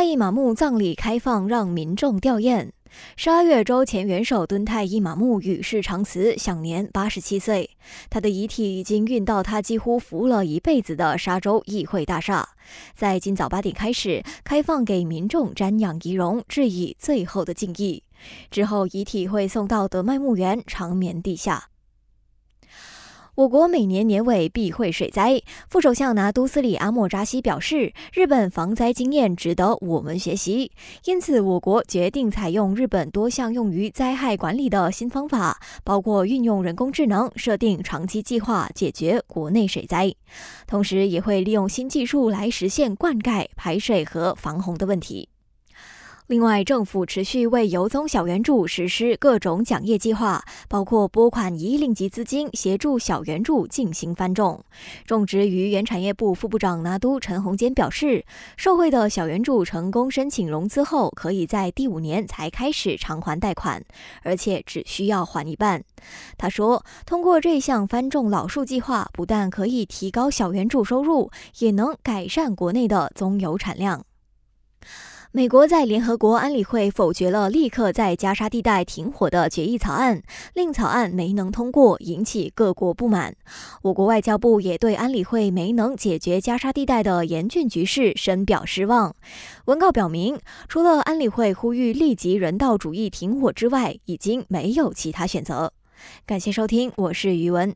泰伊马木葬礼开放，让民众吊唁。十二月，州前元首敦泰伊马木与世长辞，享年八十七岁。他的遗体已经运到他几乎服务了一辈子的沙州议会大厦，在今早八点开始开放给民众瞻仰遗容，致以最后的敬意。之后，遗体会送到德迈墓园长眠地下。我国每年年尾必会水灾，副首相拿督斯里阿莫扎西表示，日本防灾经验值得我们学习，因此我国决定采用日本多项用于灾害管理的新方法，包括运用人工智能设定长期计划，解决国内水灾，同时也会利用新技术来实现灌溉、排水和防洪的问题。另外，政府持续为游宗小园主实施各种奖业计划，包括拨款一亿令吉资金协助小园主进行翻种。种植与原产业部副部长拿督陈宏坚表示，受惠的小园主成功申请融资后，可以在第五年才开始偿还贷款，而且只需要还一半。他说，通过这项翻种老树计划，不但可以提高小园主收入，也能改善国内的棕油产量。美国在联合国安理会否决了立刻在加沙地带停火的决议草案，令草案没能通过，引起各国不满。我国外交部也对安理会没能解决加沙地带的严峻局势深表失望。文告表明，除了安理会呼吁立即人道主义停火之外，已经没有其他选择。感谢收听，我是余文。